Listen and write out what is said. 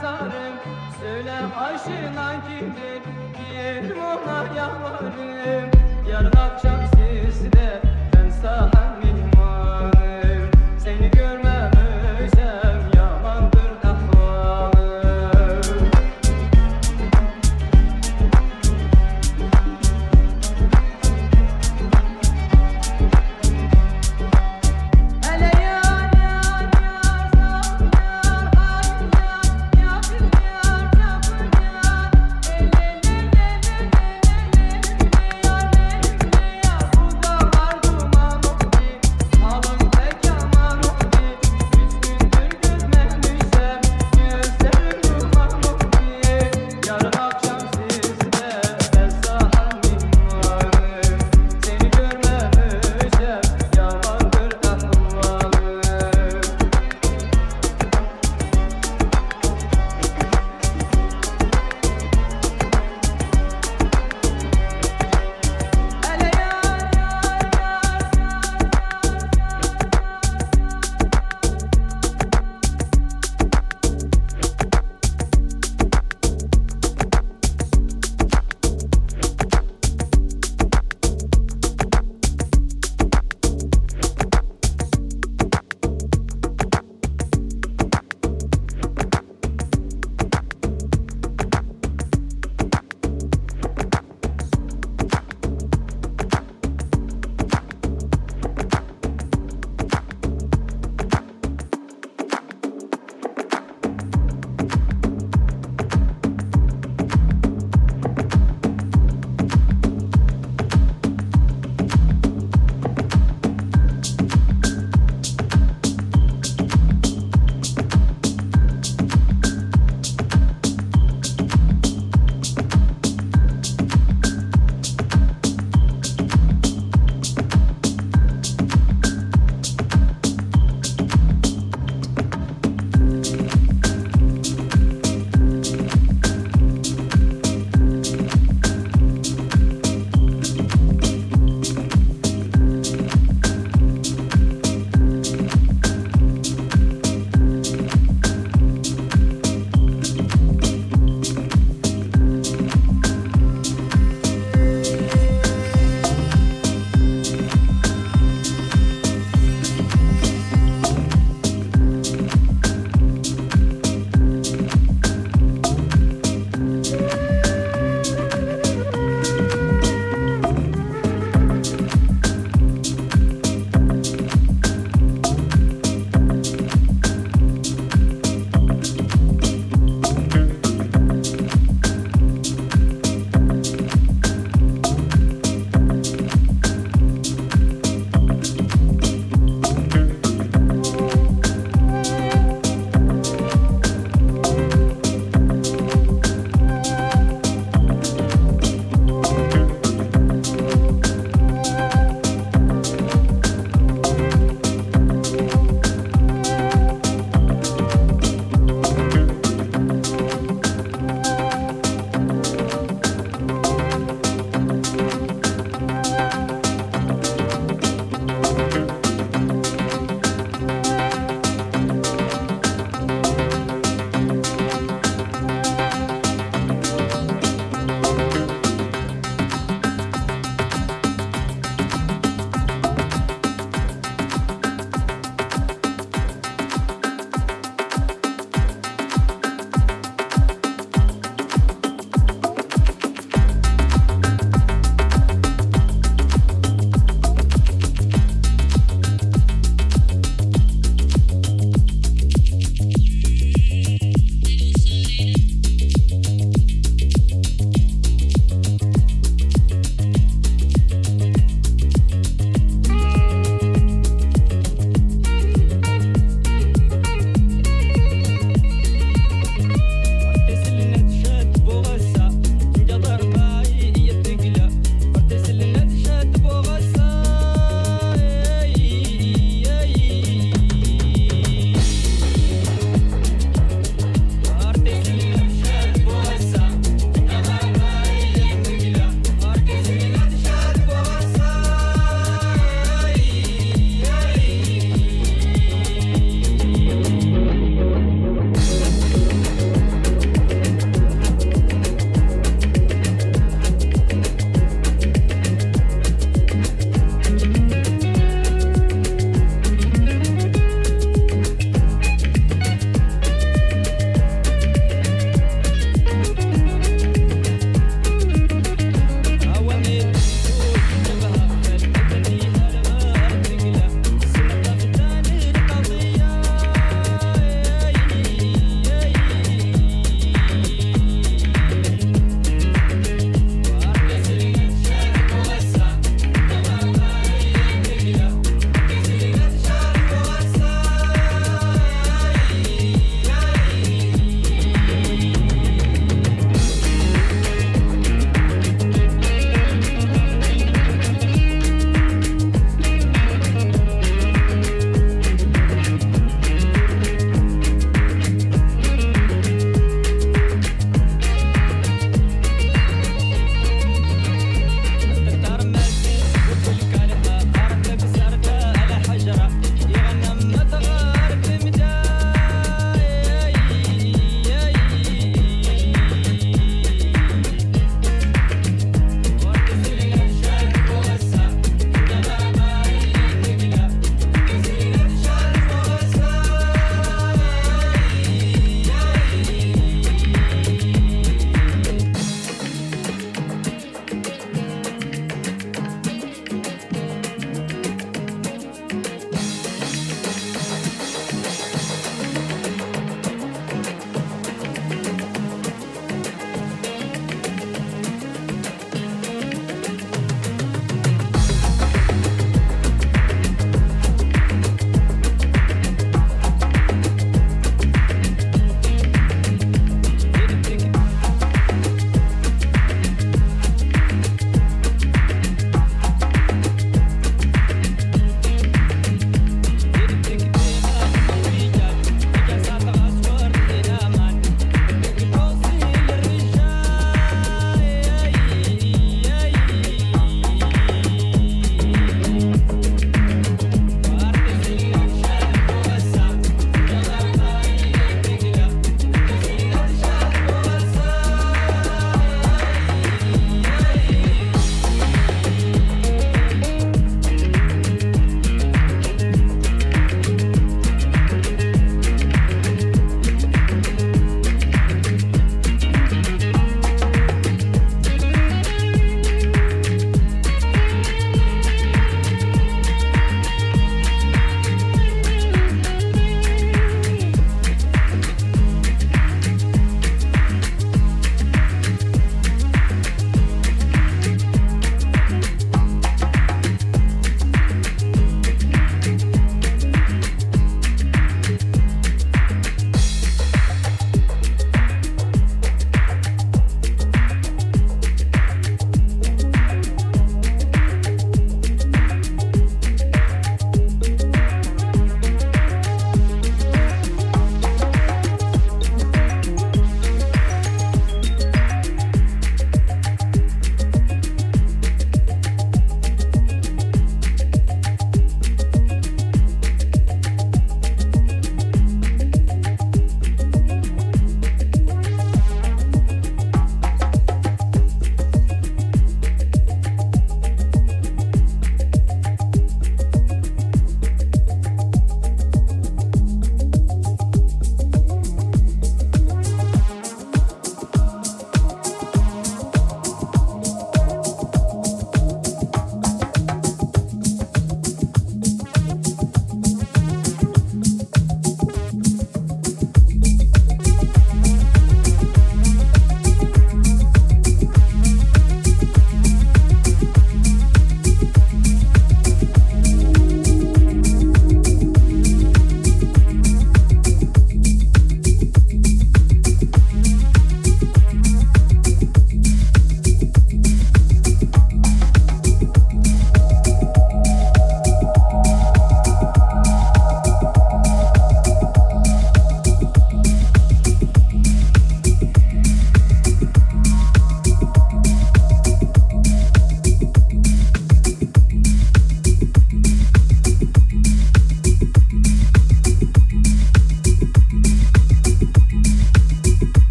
sarım. Söyle aşına kimdir? Diyelim ona yalvarım Yarın akşam sizde ben sana